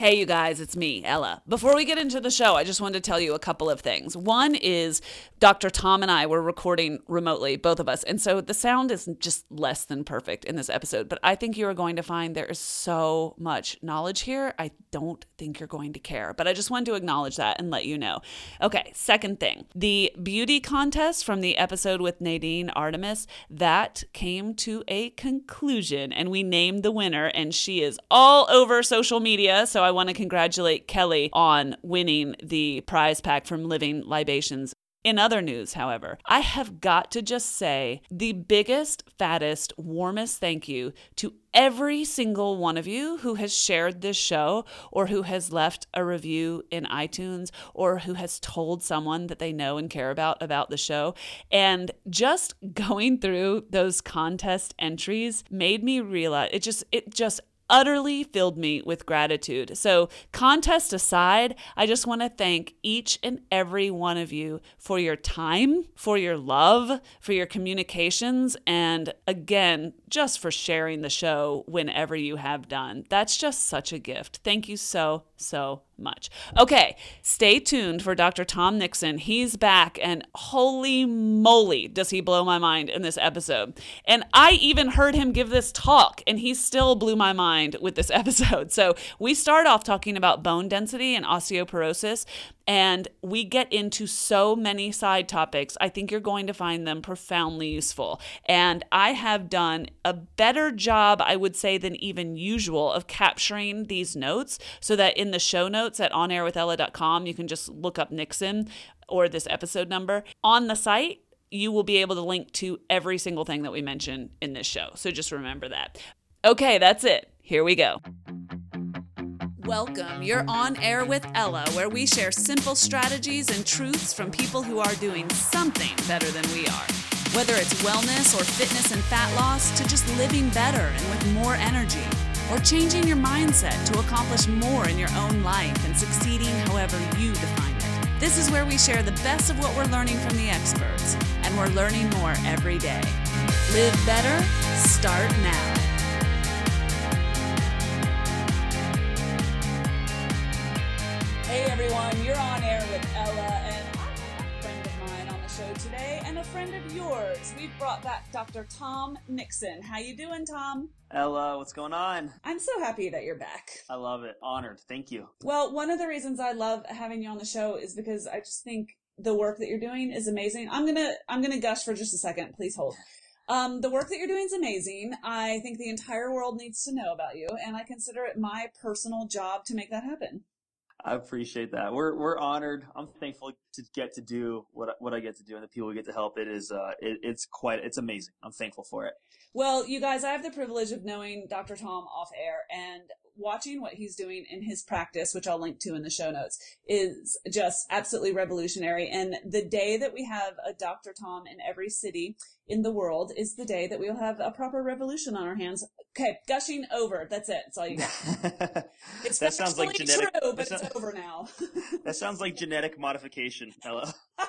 Hey, you guys, it's me, Ella. Before we get into the show, I just wanted to tell you a couple of things. One is Dr. Tom and I were recording remotely, both of us. And so the sound is just less than perfect in this episode. But I think you are going to find there is so much knowledge here. I don't think you're going to care. But I just wanted to acknowledge that and let you know. Okay, second thing the beauty contest from the episode with Nadine Artemis, that came to a conclusion. And we named the winner, and she is all over social media. So want to congratulate Kelly on winning the prize pack from Living Libations. In other news, however, I have got to just say the biggest, fattest, warmest thank you to every single one of you who has shared this show or who has left a review in iTunes or who has told someone that they know and care about about the show. And just going through those contest entries made me realize it just it just utterly filled me with gratitude. So, contest aside, I just want to thank each and every one of you for your time, for your love, for your communications, and again, just for sharing the show whenever you have done. That's just such a gift. Thank you so, so much. Okay, stay tuned for Dr. Tom Nixon. He's back, and holy moly, does he blow my mind in this episode. And I even heard him give this talk, and he still blew my mind with this episode. So we start off talking about bone density and osteoporosis, and we get into so many side topics. I think you're going to find them profoundly useful. And I have done a better job, I would say, than even usual of capturing these notes so that in the show notes at onairwithella.com, you can just look up Nixon or this episode number. On the site, you will be able to link to every single thing that we mention in this show. So just remember that. Okay, that's it. Here we go. Welcome. You're on air with Ella, where we share simple strategies and truths from people who are doing something better than we are. Whether it's wellness or fitness and fat loss, to just living better and with more energy, or changing your mindset to accomplish more in your own life and succeeding however you define it. This is where we share the best of what we're learning from the experts, and we're learning more every day. Live better, start now. Hey everyone, you're on air with and a friend of yours. We've brought back Dr. Tom Nixon. How you doing, Tom? Ella, what's going on? I'm so happy that you're back. I love it. Honored. Thank you. Well, one of the reasons I love having you on the show is because I just think the work that you're doing is amazing. I'm gonna I'm gonna gush for just a second. Please hold. Um, the work that you're doing is amazing. I think the entire world needs to know about you, and I consider it my personal job to make that happen. I appreciate that. We're we're honored. I'm thankful to get to do what what I get to do, and the people we get to help. It is uh, it, it's quite it's amazing. I'm thankful for it. Well, you guys, I have the privilege of knowing Dr. Tom off air and watching what he's doing in his practice, which I'll link to in the show notes, is just absolutely revolutionary. And the day that we have a Dr. Tom in every city in the world is the day that we'll have a proper revolution on our hands. Okay, gushing over. That's it. That's all you got. It's that sounds like genetic. true, but it's over now. that sounds like genetic modification, Ella.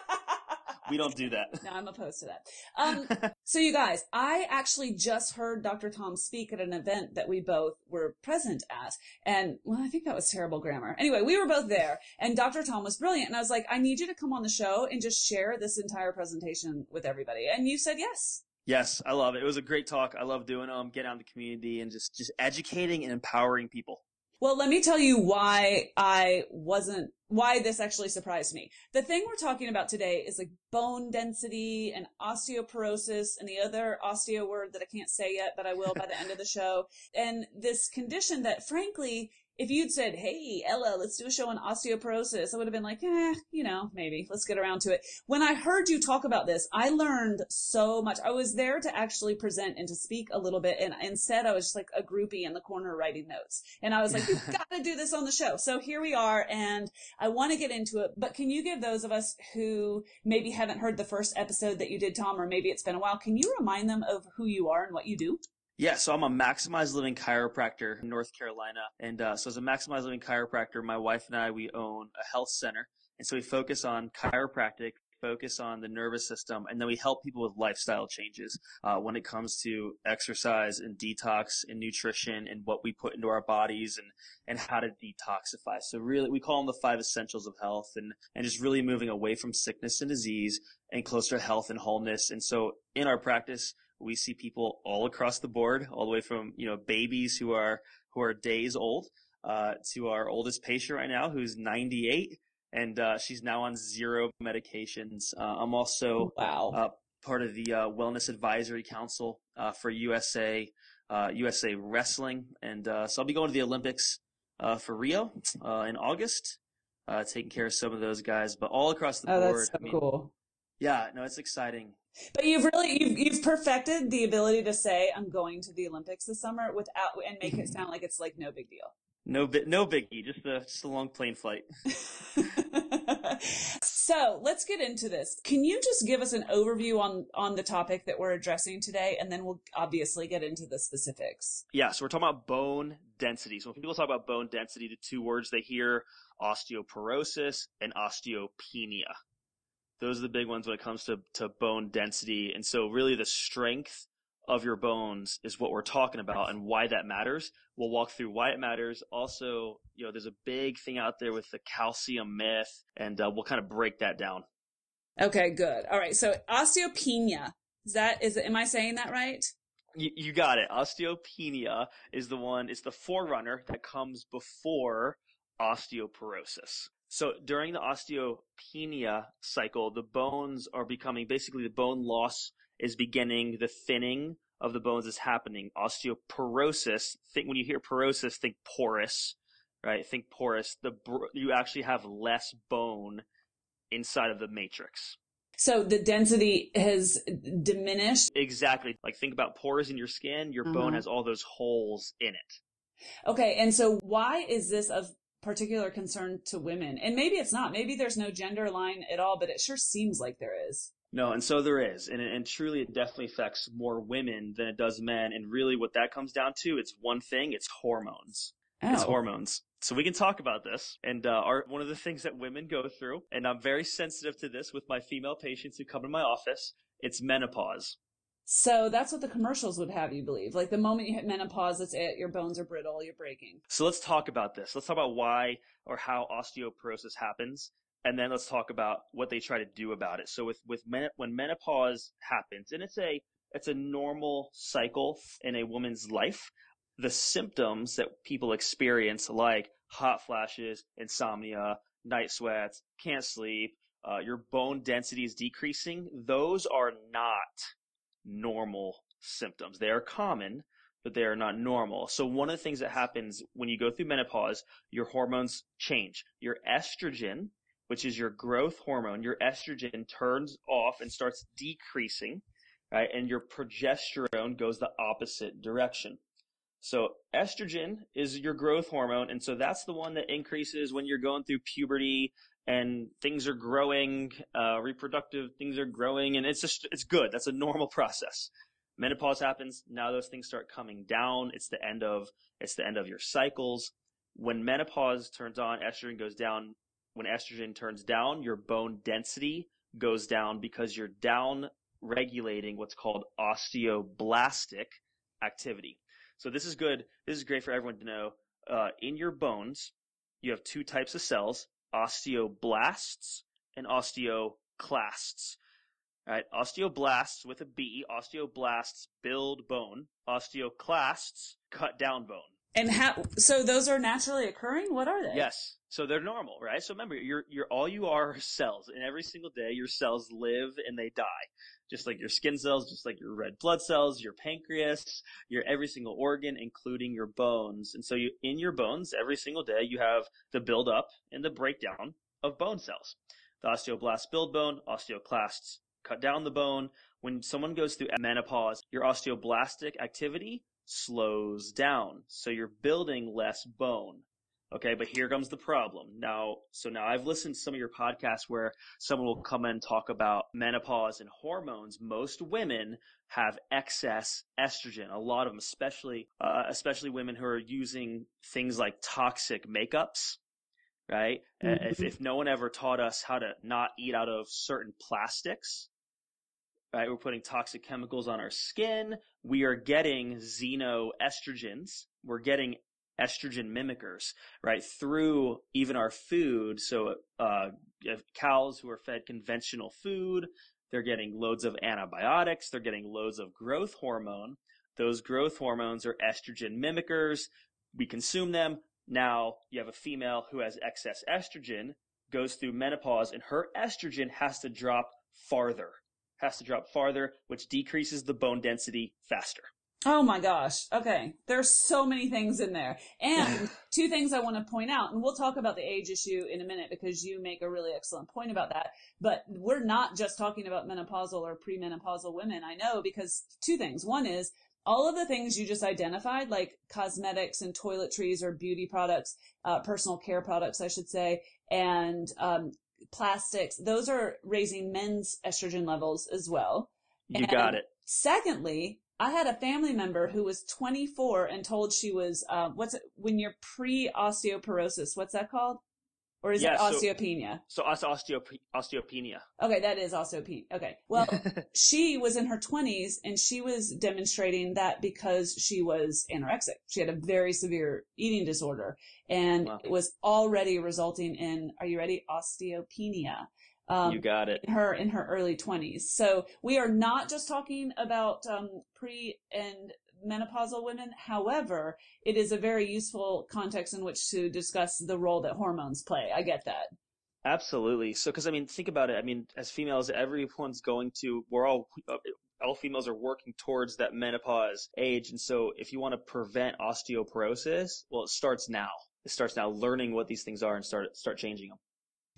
we don't do that. No, I'm opposed to that. Um, so you guys, I actually just heard Dr. Tom speak at an event that we both were present at. And well, I think that was terrible grammar. Anyway, we were both there and Dr. Tom was brilliant. And I was like, I need you to come on the show and just share this entire presentation with everybody. And you said yes. Yes, I love it. It was a great talk. I love doing them, getting out in the community and just, just educating and empowering people. Well, let me tell you why I wasn't, why this actually surprised me. The thing we're talking about today is like bone density and osteoporosis and the other osteo word that I can't say yet, but I will by the end of the show. And this condition that frankly, if you'd said, Hey, Ella, let's do a show on osteoporosis, I would have been like, eh, you know, maybe let's get around to it. When I heard you talk about this, I learned so much. I was there to actually present and to speak a little bit. And instead I was just like a groupie in the corner writing notes. And I was like, you've got to do this on the show. So here we are. And I want to get into it, but can you give those of us who maybe haven't heard the first episode that you did, Tom, or maybe it's been a while, can you remind them of who you are and what you do? Yeah, so I'm a Maximized Living chiropractor in North Carolina. And uh, so as a Maximized Living chiropractor, my wife and I, we own a health center. And so we focus on chiropractic, focus on the nervous system, and then we help people with lifestyle changes uh, when it comes to exercise and detox and nutrition and what we put into our bodies and and how to detoxify. So really, we call them the five essentials of health, and and just really moving away from sickness and disease and closer to health and wholeness. And so in our practice, we see people all across the board, all the way from you know babies who are who are days old uh, to our oldest patient right now, who's 98, and uh, she's now on zero medications. Uh, I'm also wow. Uh, part of the uh, Wellness Advisory Council uh, for USA USA Wrestling, and so I'll be going to the Olympics for Rio in August, taking care of some of those guys. But all across the oh, board, that's so I mean, cool. Yeah, no, it's exciting. But you've really you've, you've perfected the ability to say I'm going to the Olympics this summer without and make it sound like it's like no big deal. No bit, no biggie. Just a just a long plane flight. so let's get into this. Can you just give us an overview on on the topic that we're addressing today, and then we'll obviously get into the specifics. Yeah, so we're talking about bone density. So when people talk about bone density, the two words they hear osteoporosis and osteopenia. Those are the big ones when it comes to, to bone density. And so really the strength of your bones is what we're talking about and why that matters. We'll walk through why it matters. Also, you know, there's a big thing out there with the calcium myth and uh, we'll kind of break that down. Okay, good. All right. So osteopenia, is that, is, am I saying that right? You, you got it. Osteopenia is the one, it's the forerunner that comes before osteoporosis. So during the osteopenia cycle, the bones are becoming basically the bone loss is beginning, the thinning of the bones is happening. Osteoporosis, think when you hear porosis, think porous, right? Think porous. The you actually have less bone inside of the matrix. So the density has diminished. Exactly. Like think about pores in your skin. Your bone mm-hmm. has all those holes in it. Okay. And so why is this of particular concern to women. And maybe it's not. Maybe there's no gender line at all, but it sure seems like there is. No, and so there is. And, and truly it definitely affects more women than it does men. And really what that comes down to, it's one thing, it's hormones. Oh. It's hormones. So we can talk about this. And uh, our, one of the things that women go through, and I'm very sensitive to this with my female patients who come in my office, it's menopause. So that's what the commercials would have you believe. Like the moment you hit menopause, that's it. Your bones are brittle. You're breaking. So let's talk about this. Let's talk about why or how osteoporosis happens. And then let's talk about what they try to do about it. So with, with men, when menopause happens, and it's a, it's a normal cycle in a woman's life, the symptoms that people experience like hot flashes, insomnia, night sweats, can't sleep, uh, your bone density is decreasing. Those are not normal symptoms. They are common, but they are not normal. So one of the things that happens when you go through menopause, your hormones change. Your estrogen, which is your growth hormone, your estrogen turns off and starts decreasing, right? And your progesterone goes the opposite direction. So estrogen is your growth hormone. And so that's the one that increases when you're going through puberty and things are growing, uh, reproductive things are growing, and it's just, it's good. That's a normal process. Menopause happens. Now those things start coming down. It's the end of, it's the end of your cycles. When menopause turns on, estrogen goes down. When estrogen turns down, your bone density goes down because you're down regulating what's called osteoblastic activity. So this is good. This is great for everyone to know. Uh, in your bones, you have two types of cells osteoblasts and osteoclasts. Right, osteoblasts with a B, osteoblasts build bone, osteoclasts cut down bone. And how, so those are naturally occurring? What are they? Yes. So they're normal, right? So remember, you're, you're, all you are cells. And every single day, your cells live and they die. Just like your skin cells, just like your red blood cells, your pancreas, your every single organ, including your bones. And so you, in your bones, every single day, you have the buildup and the breakdown of bone cells. The osteoblasts build bone, osteoclasts cut down the bone. When someone goes through menopause, your osteoblastic activity slows down. So you're building less bone. Okay, but here comes the problem. Now, so now I've listened to some of your podcasts where someone will come and talk about menopause and hormones. Most women have excess estrogen. A lot of them, especially, uh, especially women who are using things like toxic makeups, right? Mm-hmm. If, if no one ever taught us how to not eat out of certain plastics, right? We're putting toxic chemicals on our skin. We are getting xenoestrogens. We're getting estrogen mimickers, right? Through even our food. So, uh, cows who are fed conventional food, they're getting loads of antibiotics. They're getting loads of growth hormone. Those growth hormones are estrogen mimickers. We consume them. Now you have a female who has excess estrogen, goes through menopause, and her estrogen has to drop farther, has to drop farther, which decreases the bone density faster. Oh my gosh. Okay. There's so many things in there. And two things I want to point out, and we'll talk about the age issue in a minute because you make a really excellent point about that. But we're not just talking about menopausal or premenopausal women. I know because two things. One is all of the things you just identified, like cosmetics and toiletries or beauty products, uh, personal care products, I should say, and um, plastics, those are raising men's estrogen levels as well. You and got it. Secondly, I had a family member who was 24 and told she was, uh, what's it, when you're pre osteoporosis, what's that called? Or is yeah, it osteopenia? So, so osteop- osteopenia. Okay, that is osteopenia. Okay. Well, she was in her 20s and she was demonstrating that because she was anorexic. She had a very severe eating disorder and wow. it was already resulting in, are you ready? Osteopenia. Um, you got it. In her in her early 20s. So we are not just talking about um, pre and menopausal women. However, it is a very useful context in which to discuss the role that hormones play. I get that. Absolutely. So, because I mean, think about it. I mean, as females, everyone's going to. We're all uh, all females are working towards that menopause age, and so if you want to prevent osteoporosis, well, it starts now. It starts now learning what these things are and start start changing them.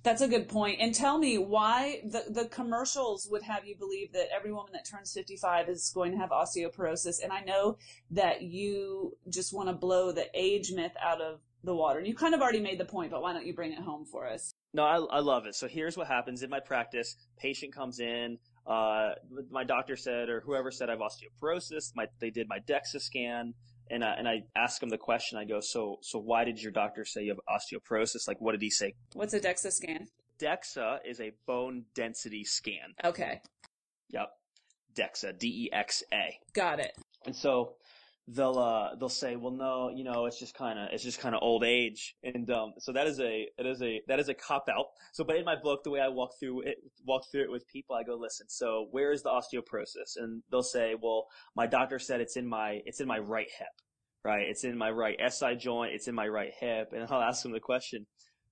That's a good point. And tell me why the, the commercials would have you believe that every woman that turns 55 is going to have osteoporosis. And I know that you just want to blow the age myth out of the water. And you kind of already made the point, but why don't you bring it home for us? No, I, I love it. So here's what happens in my practice. Patient comes in. Uh, my doctor said, or whoever said I have osteoporosis. My, they did my DEXA scan and I, and I ask him the question. I go, so so why did your doctor say you have osteoporosis? Like, what did he say? What's a DEXA scan? DEXA is a bone density scan. Okay. Yep. DEXA, D E X A. Got it. And so they'll uh they'll say, well, no, you know, it's just kind of it's just kind of old age, and um, so that is a it is a that is a cop out. So, but in my book, the way I walk through it walk through it with people, I go, listen, so where is the osteoporosis? And they'll say, well, my doctor said it's in my it's in my right hip, right? It's in my right SI joint, it's in my right hip, and I'll ask them the question.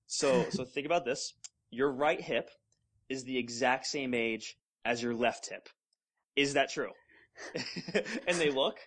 So, so think about this: your right hip is the exact same age as your left hip. Is that true? and they look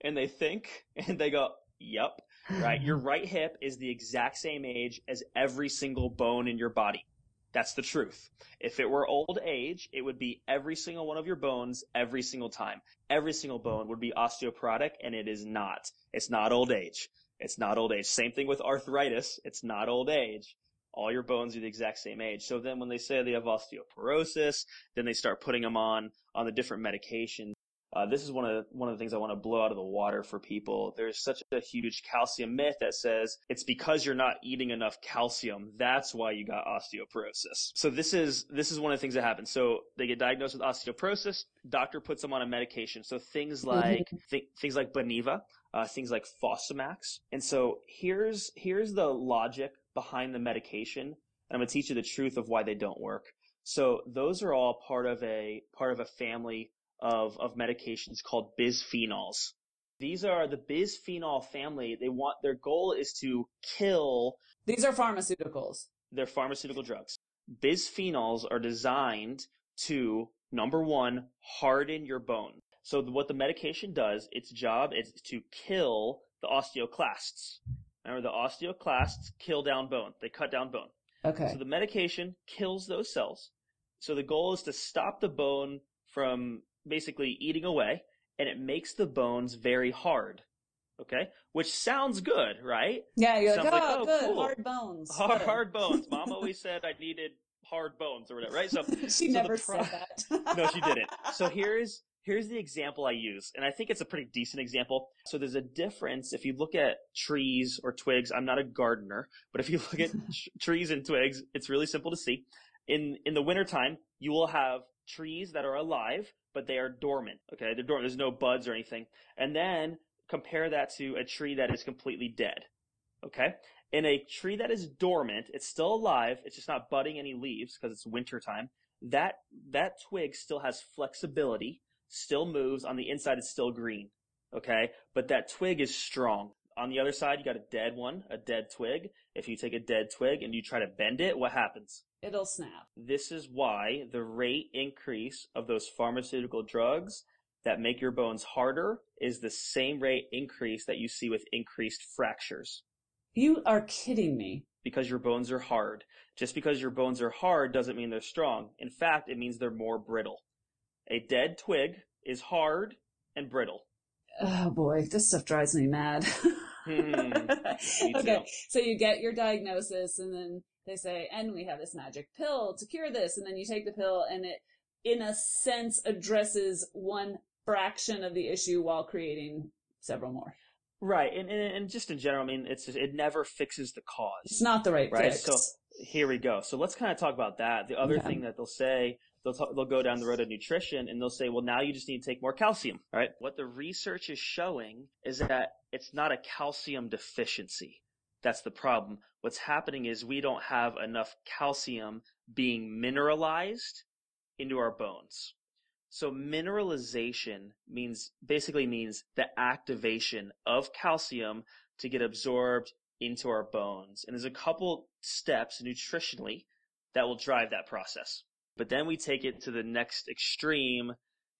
and they think and they go, yep, right. Your right hip is the exact same age as every single bone in your body. That's the truth. If it were old age, it would be every single one of your bones every single time. Every single bone would be osteoporotic and it is not. It's not old age. It's not old age. Same thing with arthritis. It's not old age all your bones are the exact same age. So then when they say they have osteoporosis, then they start putting them on, on the different medications uh, this is one of the, one of the things I want to blow out of the water for people. There's such a huge calcium myth that says it's because you're not eating enough calcium. That's why you got osteoporosis. So this is this is one of the things that happens. So they get diagnosed with osteoporosis. Doctor puts them on a medication. So things mm-hmm. like th- things like Boniva, uh, things like Fosamax. And so here's here's the logic behind the medication. And I'm gonna teach you the truth of why they don't work. So those are all part of a part of a family of, of medications called bisphenols. These are the bisphenol family. They want, their goal is to kill. These are pharmaceuticals. They're pharmaceutical drugs. Bisphenols are designed to, number one, harden your bone. So what the medication does, its job is to kill the osteoclasts. Remember, the osteoclasts kill down bone. They cut down bone. Okay. So the medication kills those cells. So the goal is to stop the bone from basically eating away and it makes the bones very hard. Okay, which sounds good, right? Yeah, you're like, oh, like, oh, good, cool. hard bones. Hard, hard bones. Mom always said I needed hard bones or whatever, right? So she so never pro- said that. no, she didn't. So here's here's the example I use, and I think it's a pretty decent example. So there's a difference if you look at trees or twigs. I'm not a gardener, but if you look at trees and twigs, it's really simple to see. In in the wintertime, you will have trees that are alive, but they are dormant. Okay, they're dormant. There's no buds or anything. And then compare that to a tree that is completely dead. Okay, in a tree that is dormant, it's still alive. It's just not budding any leaves because it's wintertime. That that twig still has flexibility still moves. On the inside, it's still green. Okay. But that twig is strong. On the other side, you got a dead one, a dead twig. If you take a dead twig and you try to bend it, what happens? It'll snap. This is why the rate increase of those pharmaceutical drugs that make your bones harder is the same rate increase that you see with increased fractures. You are kidding me. Because your bones are hard. Just because your bones are hard doesn't mean they're strong. In fact, it means they're more brittle. A dead twig is hard and brittle. Oh boy, this stuff drives me mad. Hmm, okay, so you get your diagnosis and then they say, and we have this magic pill to cure this. And then you take the pill and it, in a sense, addresses one fraction of the issue while creating several more. Right. And, and, and just in general, I mean, it's just, it never fixes the cause. It's not the right, right? fix. So here we go. So let's kind of talk about that. The other thing that they'll say they'll they'll go down the road of nutrition and they'll say, well, now you just need to take more calcium, right? What the research is showing is that it's not a calcium deficiency. That's the problem. What's happening is we don't have enough calcium being mineralized into our bones. So mineralization means, basically means the activation of calcium to get absorbed into our bones. And there's a couple steps nutritionally that will drive that process. But then we take it to the next extreme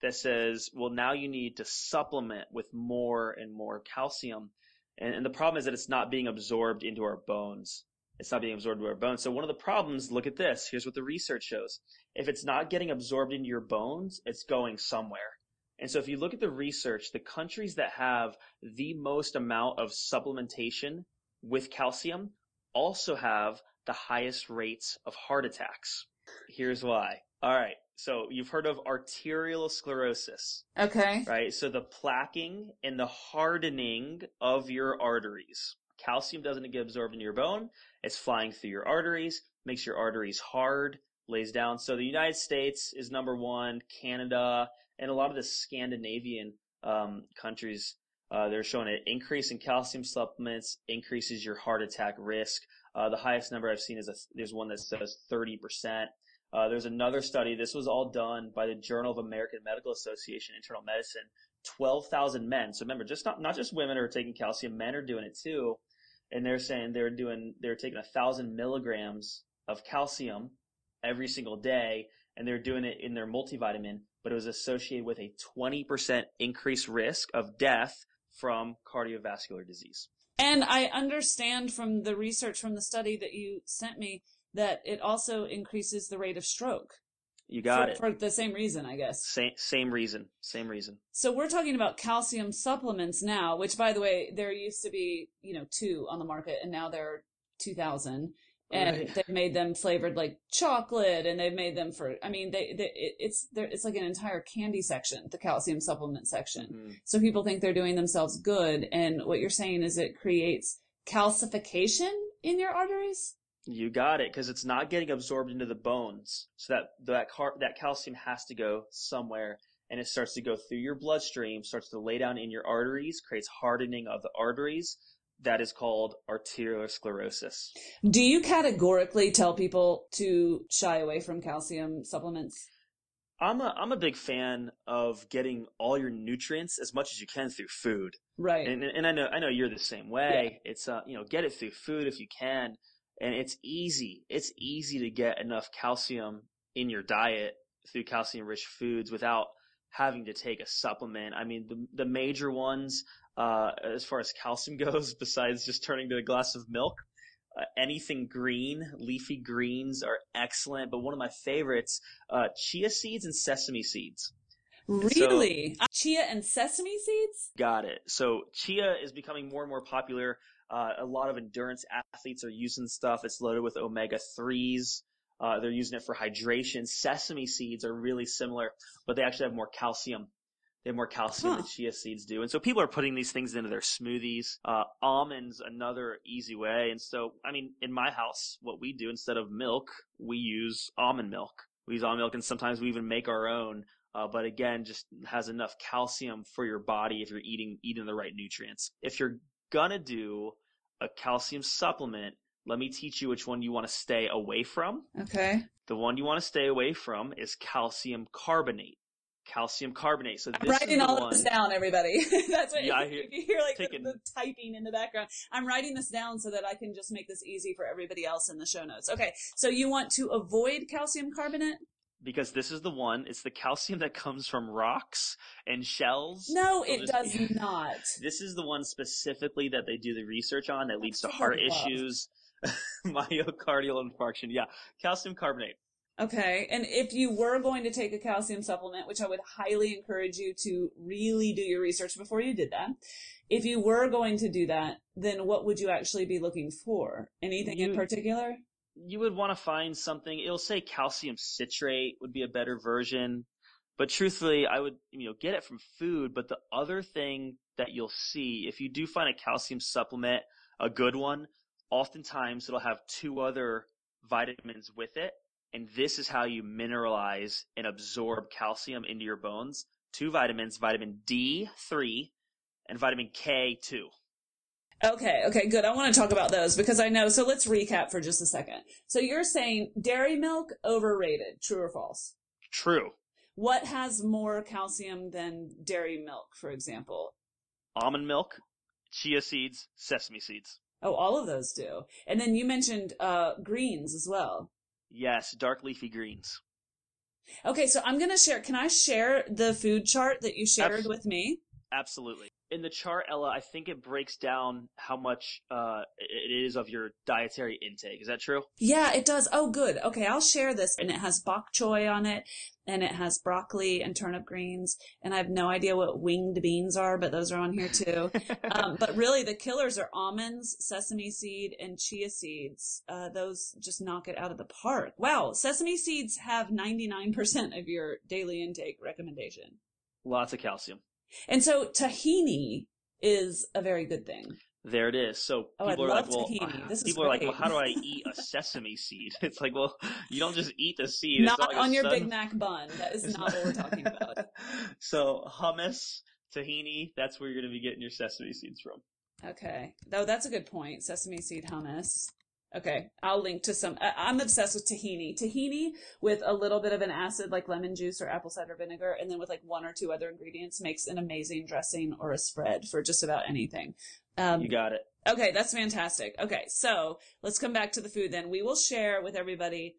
that says, well, now you need to supplement with more and more calcium. And, and, the problem is that it's not being absorbed into our bones. It's not being absorbed into our bones. So one of the problems, look at this. Here's what the research shows. If it's not getting absorbed into your bones, it's going somewhere. And so if you look at the research, the countries that have the most amount of supplementation with calcium also have the highest rates of heart attacks. Here's why. All right. So you've heard of arteriosclerosis. Okay. Right. So the plaquing and the hardening of your arteries. Calcium doesn't get absorbed into your bone. It's flying through your arteries, makes your arteries hard, lays down. So the United States is number one, Canada, and a lot of the Scandinavian um, countries uh, they're showing an increase in calcium supplements increases your heart attack risk. Uh, the highest number I've seen is a, there's one that says 30%. Uh, there's another study. This was all done by the Journal of American Medical Association Internal Medicine. 12,000 men. So remember, just not, not just women are taking calcium, men are doing it too. And they're saying they're doing, they're taking a thousand milligrams of calcium every single day and they're doing it in their multivitamin, but it was associated with a 20% increased risk of death from cardiovascular disease. And I understand from the research from the study that you sent me that it also increases the rate of stroke. You got for, it. For the same reason, I guess. Same, same reason. Same reason. So we're talking about calcium supplements now, which by the way, there used to be, you know, two on the market and now there are 2000 and right. they've made them flavored like chocolate and they've made them for i mean they, they it's it's like an entire candy section the calcium supplement section mm-hmm. so people think they're doing themselves good and what you're saying is it creates calcification in your arteries you got it because it's not getting absorbed into the bones so that that car- that calcium has to go somewhere and it starts to go through your bloodstream starts to lay down in your arteries creates hardening of the arteries that is called arteriosclerosis. Do you categorically tell people to shy away from calcium supplements? I'm a I'm a big fan of getting all your nutrients as much as you can through food. Right. And and I know I know you're the same way. Yeah. It's uh you know get it through food if you can, and it's easy. It's easy to get enough calcium in your diet through calcium rich foods without having to take a supplement. I mean, the, the major ones, uh, as far as calcium goes, besides just turning to a glass of milk, uh, anything green, leafy greens are excellent. But one of my favorites, uh, chia seeds and sesame seeds. Really? So, chia and sesame seeds? Got it. So chia is becoming more and more popular. Uh, a lot of endurance athletes are using stuff. It's loaded with omega 3s. Uh, they're using it for hydration. Sesame seeds are really similar, but they actually have more calcium. They have more calcium Huh. than chia seeds do. And so people are putting these things into their smoothies. Uh, almonds, another easy way. And so, I mean, in my house, what we do instead of milk, we use almond milk. We use almond milk and sometimes we even make our own. Uh, but again, just has enough calcium for your body if you're eating, eating the right nutrients. If you're gonna do a calcium supplement, let me teach you which one you want to stay away from. Okay. The one you want to stay away from is calcium carbonate. Calcium carbonate. So this I'm writing all one. of this down, everybody. That's what Yeah, I hear- if you hear like the, the typing in the background. I'm writing this down so that I can just make this easy for everybody else in the show notes. Okay, so you want to avoid calcium carbonate? Because this is the one. It's the calcium that comes from rocks and shells. No, So it does not. This is the one specifically that they do the research on that leads to heart what I love. issues, myocardial infarction. Yeah, calcium carbonate. Okay, and if you were going to take a calcium supplement, which I would highly encourage you to really do your research before you did that, if you were going to do that, then what would you actually be looking for? Anything in particular? You would want to find something. It'll say calcium citrate would be a better version, but truthfully, I would you know get it from food. But the other thing that you'll see if you do find a calcium supplement, a good one, oftentimes it'll have two other vitamins with it, and this is how you mineralize and absorb calcium into your bones. Two vitamins, vitamin D3 and vitamin K2. Okay, okay, good. I want to talk about those because I know. So let's recap for just a second. So you're saying dairy milk overrated, true or false? True. What has more calcium than dairy milk, for example? Almond milk, chia seeds, sesame seeds. Oh, all of those do. And then you mentioned uh, greens as well. Yes, dark leafy greens. Okay, so I'm going to share. Can I share the food chart that you shared Abs- with me? Absolutely. In the chart, Ella, I think it breaks down how much uh, it is of your dietary intake. Is that true? Yeah, it does. Oh, good. Okay, I'll share this. And it has bok choy on it, and it has broccoli and turnip greens. And I have no idea what winged beans are, but those are on here too. um, but really, the killers are almonds, sesame seed, and chia seeds. Uh, those just knock it out of the park. Wow, sesame seeds have 99% of your daily intake recommendation. Lots of calcium. And so tahini is a very good thing. There it is. So Oh, people are love like, well, ah, is people are like, well, how do I eat a sesame seed? It's like, well, you don't just eat the seed. It's Not like on your sun- Big Mac bun. That is it's not what we're talking about. so hummus, tahini, that's where you're going to be getting your sesame seeds from. Okay. Though that's a good point. Sesame seed hummus. Okay. I'll link to some. I'm obsessed with tahini. Tahini with a little bit of an acid like lemon juice or apple cider vinegar, and then with like one or two other ingredients makes an amazing dressing or a spread for just about anything. Um, You got it. Okay, that's fantastic. Okay, so let's come back to the food then. We will share with everybody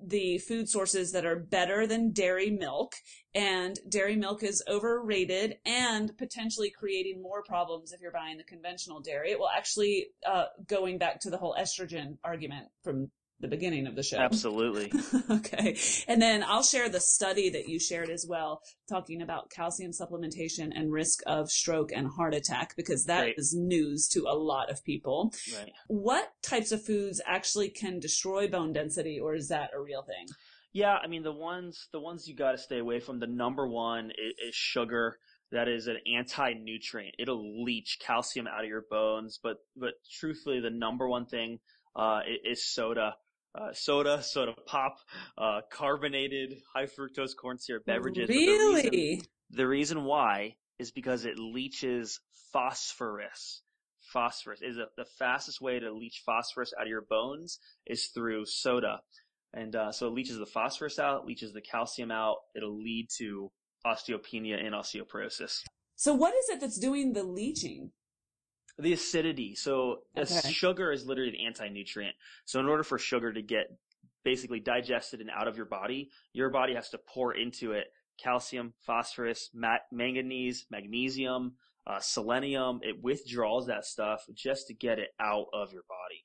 the food sources that are better than dairy milk and dairy milk is overrated and potentially creating more problems if you're buying the conventional dairy. It will actually, uh, going back to the whole estrogen argument from the beginning of the show. Absolutely. okay. And then I'll share the study that you shared as well, talking about calcium supplementation and risk of stroke and heart attack, because that is Great. news to a lot of people. right. What types of foods actually can destroy bone density, or is that a real thing? Yeah, I mean the ones the ones you got to stay away from. The number one is, is sugar. That is an anti-nutrient. It'll leach calcium out of your bones. But but truthfully, the number one thing uh, is soda. Uh, soda, soda pop, uh, carbonated high fructose corn syrup beverages. But the reason- Really? the reason why is because it leaches phosphorus. Phosphorus is a, the fastest way to leach phosphorus out of your bones is through soda. And uh, so it leaches the phosphorus out, leaches the calcium out. It'll lead to osteopenia and osteoporosis. So what is it that's doing the leaching? The acidity. So Okay. sugar is literally an anti-nutrient. So in order for sugar to get basically digested and out of your body, your body has to pour into it calcium, phosphorus, ma- manganese, magnesium, uh, selenium. It withdraws that stuff just to get it out of your body.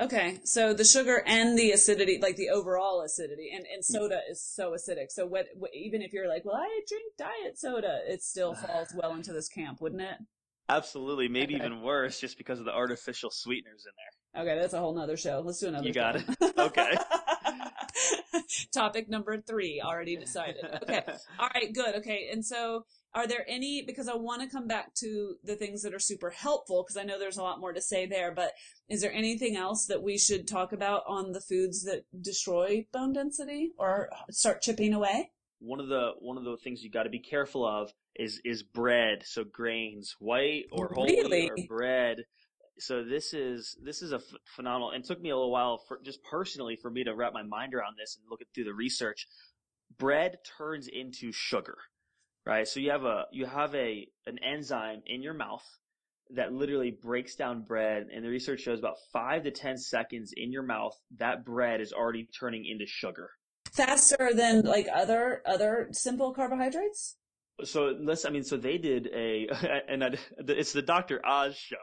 Okay, so the sugar and the acidity, like the overall acidity, and, and soda is so acidic. So what, what, even if you're like, well, I drink diet soda, it still falls well into this camp, wouldn't it? Absolutely. Maybe Okay. even worse just because of the artificial sweeteners in there. Okay, that's a whole nother show. Let's do another. You got show. it. Okay. Topic number three, already decided. Okay. All right, good. Okay. And so are there any, because I want to come back to the things that are super helpful, because I know there's a lot more to say there, but is there anything else that we should talk about on the foods that destroy bone density or start chipping away? One of the, one of the things you got to be careful of is, is bread. So grains, white or oh, whole Really? wheat or bread. So this is, this is a ph- phenomenal, and took me a little while for, just personally for me to wrap my mind around this and look at through the research. Bread turns into sugar right? So you have a you have a an enzyme in your mouth that literally breaks down bread, and the research shows about five to ten seconds in your mouth, that bread is already turning into sugar. Faster than like other, other simple carbohydrates? So let's, I mean, so they did a, and I, it's the Dr. Oz show.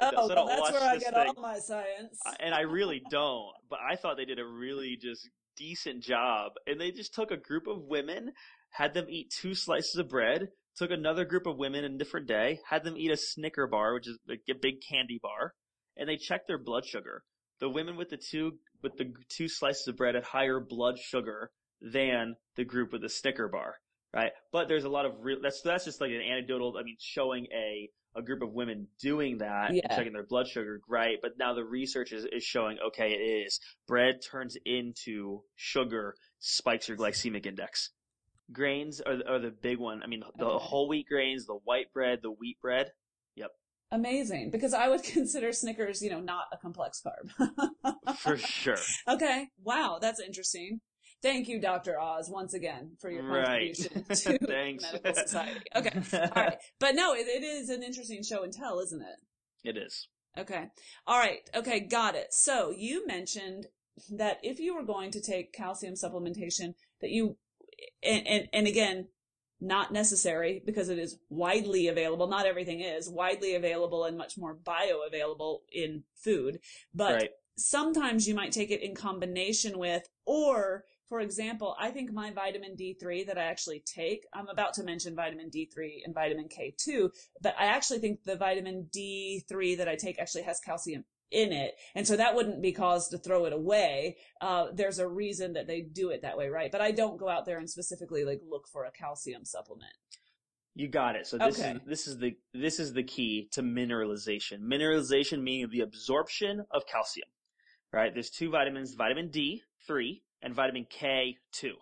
Oh, So well, that's where I get thing. all my science. and I really don't, but I thought they did a really just decent job. And they just took a group of women, had them eat two slices of bread, took another group of women in a different day, had them eat a Snicker bar, which is a big candy bar, and they checked their blood sugar. The women with the two, with the two slices of bread had higher blood sugar than the group with the Snicker bar, right? But there's a lot of real, that's, that's just like an anecdotal, I mean, showing a, a group of women doing that and checking their blood sugar, right? But now the research is, is showing, okay, it is. Bread turns into sugar, spikes your glycemic index. Grains are, the- are the big one. I mean, the Okay. whole wheat grains, the white bread, the wheat bread. Yep. Amazing. Because I would consider Snickers, you know, not a complex carb. For sure. okay. Wow. That's interesting. Thank you, Dr. Oz, once again for your Right. contribution to the medical society. Okay. All right. But no, it, it is an interesting show and tell, isn't it? It is. Okay. All right. Okay. Got it. So you mentioned that if you were going to take calcium supplementation that you, and, and, and again, not necessary because it is widely available. Not everything is widely available and much more bioavailable in food, but right. sometimes you might take it in combination with, or for example, I think my vitamin D3 that I actually take, I'm about to mention vitamin D3 and vitamin K2, but I actually think the vitamin D3 that I take actually has calcium in it. And so that wouldn't be cause to throw it away. Uh, there's a reason that they do it that way, right? But I don't go out there and specifically like look for a calcium supplement. You got it. So this Okay. is this is the this is the key to mineralization. Mineralization meaning the absorption of calcium. Right? There's two vitamins, vitamin D3 and vitamin K2.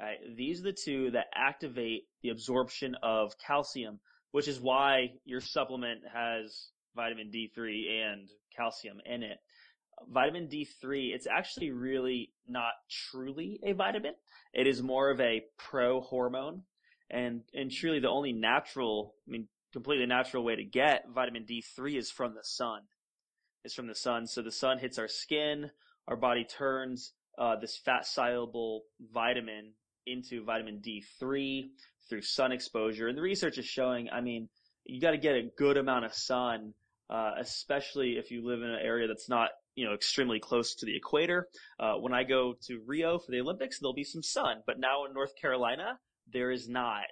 Right? Uh, these are the two that activate the absorption of calcium, which is why your supplement has vitamin D3 and calcium in it. Vitamin D3, it's actually really not truly a vitamin. It is more of a pro-hormone and and truly the only natural, I mean, completely natural way to get vitamin D3 is from the sun. It's from the sun. So the sun hits our skin, our body turns uh, this fat soluble vitamin into vitamin D3 through sun exposure. And the research is showing, I mean, you got to get a good amount of sun, uh, especially if you live in an area that's not, you know, extremely close to the equator. Uh, when I go to Rio for the Olympics, there'll be some sun, but now in North Carolina, there is not.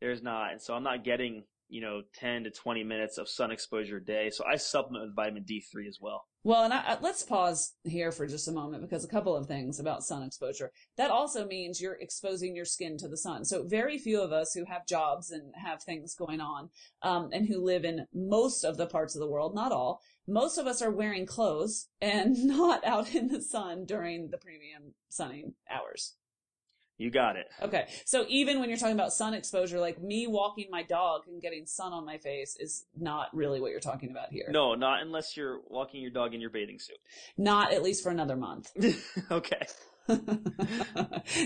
There's not. And so I'm not getting, you know, 10 to 20 minutes of sun exposure a day. So I supplement with vitamin D3 as well. Well, and I, let's pause here for just a moment because a couple of things about sun exposure. That also means you're exposing your skin to the sun. So very few of us who have jobs and have things going on, um, and who live in most of the parts of the world, not all, most of us are wearing clothes and not out in the sun during the premium sunning hours. You got it. Okay. So even when you're talking about sun exposure, like me walking my dog and getting sun on my face is not really what you're talking about here. No, not unless you're walking your dog in your bathing suit. Not at least for another month. okay.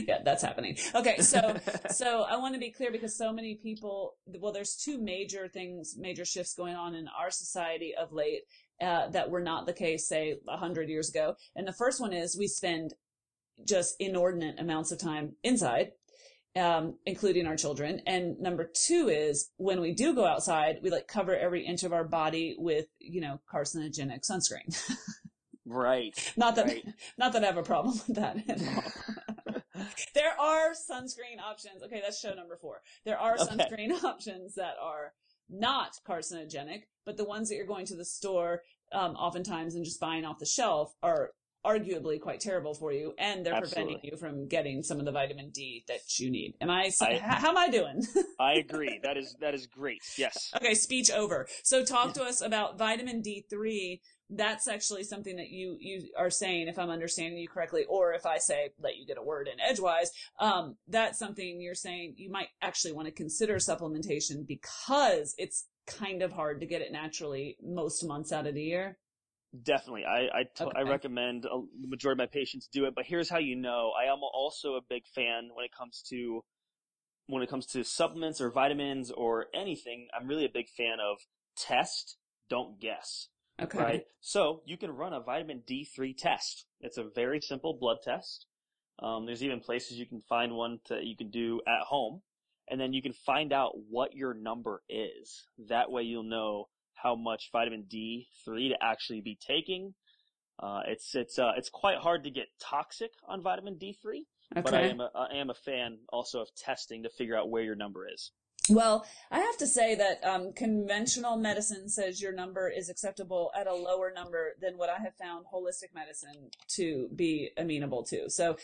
yeah, that's happening. Okay, so so I want to be clear because so many people. Well, there's two major things, major shifts going on in our society of late uh, that were not the case, say, a hundred years ago. And the first one is we spend just inordinate amounts of time inside. Um, including our children. And number two is when we do go outside, we like cover every inch of our body with, you know, carcinogenic sunscreen. Right. Not that, Right. not that I have a problem with that at all. there are sunscreen options. Okay, that's show number four. There are Okay. sunscreen options that are not carcinogenic, but the ones that you're going to the store, um, oftentimes and just buying off the shelf are arguably quite terrible for you, and they're Absolutely. preventing you from getting some of the vitamin D that you need. Am I? how am I doing? I agree. That is that is great. Yes. okay, speech over. So talk to us about vitamin D3. That's actually something that you you are saying, if I'm understanding you correctly, or if I say let you get a word in edgewise, um, that's something you're saying you might actually want to consider supplementation because it's kind of hard to get it naturally most months out of the year. Definitely. I I, t- I Okay. recommend uh, the majority of my patients do it, but here's how you know. I am also a big fan when it comes to when it comes to supplements or vitamins or anything. I'm really a big fan of test, don't guess. Okay. Right? So you can run a vitamin D3 test. It's a very simple blood test. Um, there's even places you can find one that you can do at home. And then you can find out what your number is. That way you'll know how much vitamin D3 to actually be taking. Uh, it's, it's, uh, it's quite hard to get toxic on vitamin D3, Okay. but I am a, I am a fan also of testing to figure out where your number is. Well, I have to say that um, conventional medicine says your number is acceptable at a lower number than what I have found holistic medicine to be amenable to. So,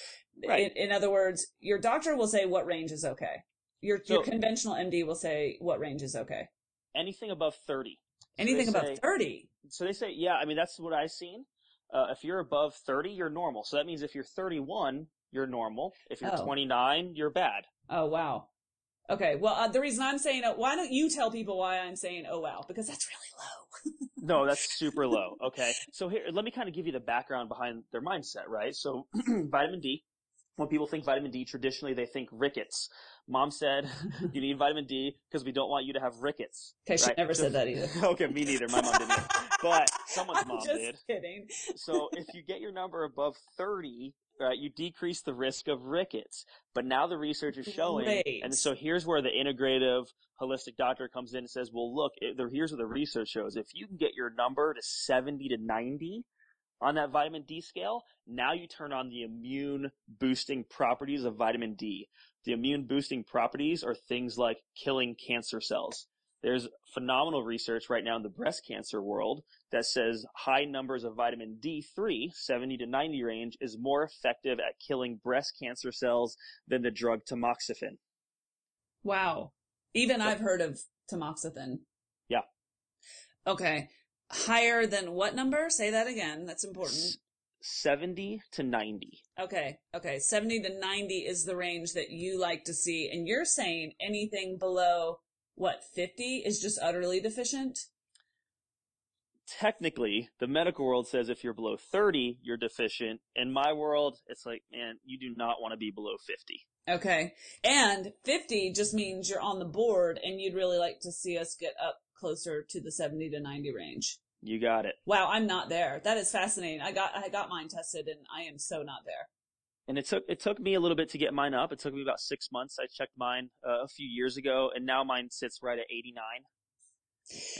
Right. in, in other words, your doctor will say what range is okay. Your your conventional MD will say what range is okay. Anything above 30. So Anything they above say- thirty. So they say, yeah, I mean, that's what I've seen. Uh, if you're above 30, you're normal. So that means if you're 31, you're normal. If you're Oh. 29, you're bad. Oh wow. Okay. Well, uh, the reason I'm saying uh, why don't you tell people why I'm saying oh wow because that's really low. No, that's super low. Okay. So here, let me kind of give you the background behind their mindset, right? So vitamin D, when people think vitamin D, traditionally they think rickets. Mom said you need vitamin D because we don't want you to have rickets. Okay, she never So- said that either. okay, me neither. My mom didn't. But someone's I'm mom just did. kidding. so if you get your number above 30, right, you decrease the risk of rickets. But now the research is showing, Great. and so here's where the integrative holistic doctor comes in and says, well, look, here's what the research shows. If you can get your number to 70 to 90 on that vitamin D scale, now you turn on the immune boosting properties of vitamin D. The immune boosting properties are things like killing cancer cells. There's phenomenal research right now in the breast cancer world that says high numbers of vitamin D3, 70 to 90 range, is more effective at killing breast cancer cells than the drug tamoxifen. Wow. Even I've heard of tamoxifen. Yeah. Okay. Higher than what number? Say that again. That's important. S- 70 to 90. Okay. Okay. 70 to 90 is the range that you like to see. And you're saying anything below what, 50 is just utterly deficient? Technically, the medical world says if you're below 30, you're deficient. In my world, it's like, man, you do not want to be below 50. Okay. And 50 just means you're on the board and you'd really like to see us get up closer to the 70 to 90 range. You got it. Wow, I'm not there. That is fascinating. I got I got mine tested and I am so not there. And it took it took me a little bit to get mine up. It took me about six months. I checked mine uh, a few years ago, and now mine sits right at 89.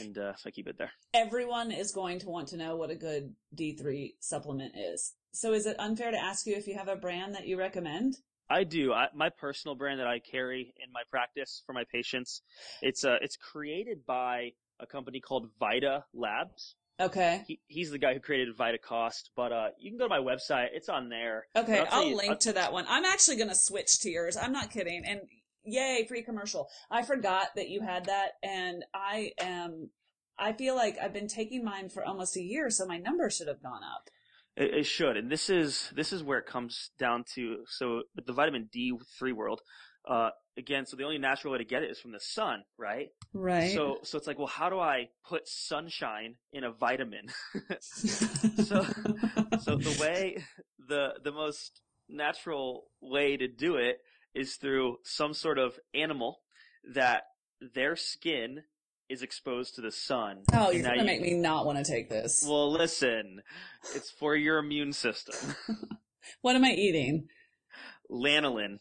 And uh, so I keep it there. Everyone is going to want to know what a good D3 supplement is. So is it unfair to ask you if you have a brand that you recommend? I do. I, my personal brand that I carry in my practice for my patients, it's uh, it's created by a company called Vita Labs. Okay. He, he's the guy who created Vitacost, but uh, you can go to my website. It's on there. Okay, I'll I'll you- link I'll- to that one. I'm actually going to switch to yours. I'm not kidding. And yay, free commercial. I forgot that you had that and I am I feel like I've been taking mine for almost a year, so my number should have gone up. It, it should, and this is this is where it comes down to. So with the vitamin D three world, uh, again, so the only natural way to get it is from the sun, right? Right. So so it's like, well, how do I put sunshine in a vitamin? so so the way the the most natural way to do it is through some sort of animal that their skin is exposed to the sun. Oh, you're gonna you- make me not want to take this. Well, listen, it's for your immune system. what am I eating? Lanolin,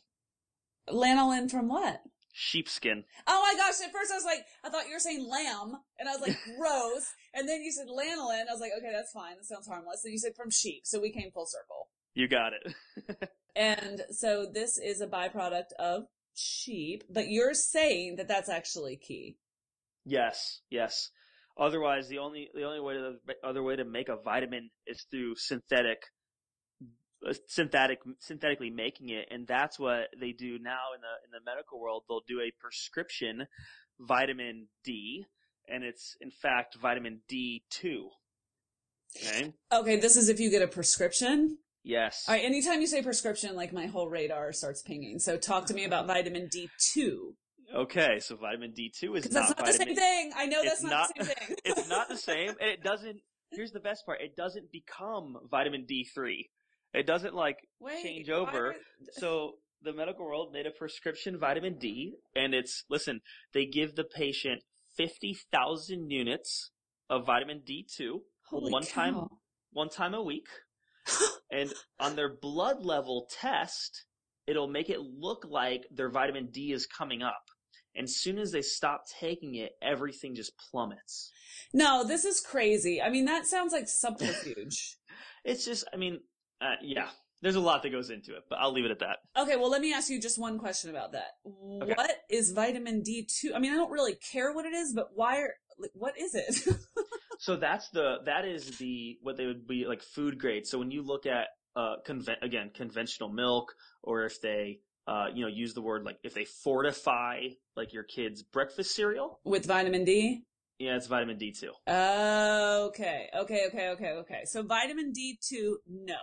Lanolin from what? sheepskin. Oh my gosh, at first I was like, I thought you were saying lamb, and I was like, gross. And then you said lanolin, I was like, okay, that's fine, that sounds harmless. And you said from sheep, so we came full circle. You got it. And so this is a byproduct of sheep, but you're saying that that's actually key. yes, yes. Otherwise, the only the only way to the other way to make a vitamin is through synthetic synthetic synthetically making it, and that's what they do now in the in the medical world. They'll do a prescription vitamin D, and it's in fact vitamin D two. Okay. Okay, this is if you get a prescription. Yes. All right, anytime you say prescription, like my whole radar starts pinging. So talk to me about vitamin D2. Okay, so vitamin D2 is not that's not the same thing. I know that's not, not- the same thing. it's not the same, and it doesn't. Here's the best part: it doesn't become vitamin D3. It doesn't like Wait, change over. So the medical world made a prescription vitamin D, and it's listen. They give the patient fifty thousand units of vitamin D2 Holy one time, one time a week, and on their blood level test, it'll make it look like their vitamin D is coming up. And soon as they stop taking it, everything just plummets. No, this is crazy. I mean, that sounds like subterfuge. It's just, I mean, uh, yeah, there's a lot that goes into it, but I'll leave it at that. okay, well, let me ask you just one question about that. What is vitamin D2? I mean, I don't really care what it is, but why are, like, what is it? So that's the, that is the, what they would be like food grade. So when you look at, uh, conven- again, conventional milk, or if they, uh, you know, use the word like, if they fortify like your kid's breakfast cereal, With vitamin D? yeah, it's vitamin D2. Okay, okay, okay, okay, okay. So vitamin D2, no.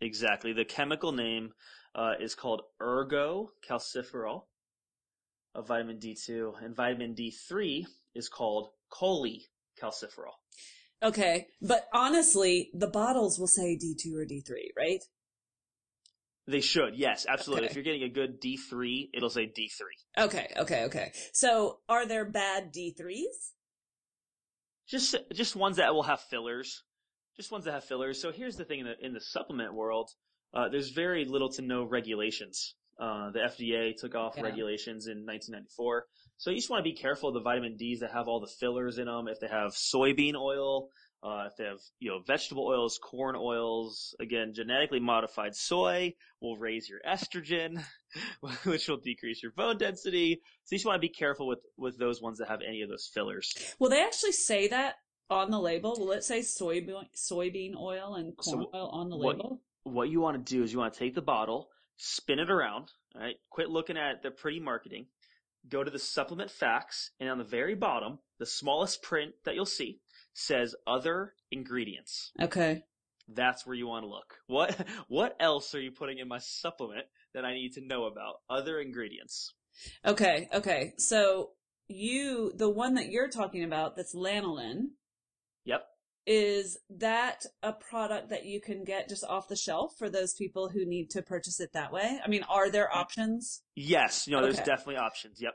Exactly. The chemical name, uh, is called ergocalciferol of vitamin D2, and vitamin D3 is called cholecalciferol. Okay, but honestly, the bottles will say D2 or D3, right? They should, yes, absolutely. Okay. If you're getting a good D3, it'll say D3. Okay, okay, okay. So are there bad D3s? Just just ones that will have fillers. Just ones that have fillers. So here's the thing in the in the supplement world, uh, there's very little to no regulations. Uh, the FDA took off Yeah. regulations in 1994. So you just want to be careful of the vitamin D's that have all the fillers in them. If they have soybean oil, uh, if they have, you know, vegetable oils, corn oils, again, genetically modified soy will raise your estrogen, which will decrease your bone density. So you just want to be careful with, with those ones that have any of those fillers. Well, they actually say that on the label? Will it say soybean soybean oil and corn So oil on the what- label? what you want to do is you want to take the bottle, spin it around, all right? Quit looking at the pretty marketing. Go to the supplement facts, and on the very bottom, the smallest print that you'll see says other ingredients. Okay. That's where you want to look. What what else are you putting in my supplement that I need to know about? Other ingredients. Okay, okay. So you the one that you're talking about that's lanolin. Is that a product that you can get just off the shelf for those people who need to purchase it that way? I mean, are there options? Yes, you know, there's Okay. definitely options. Yep.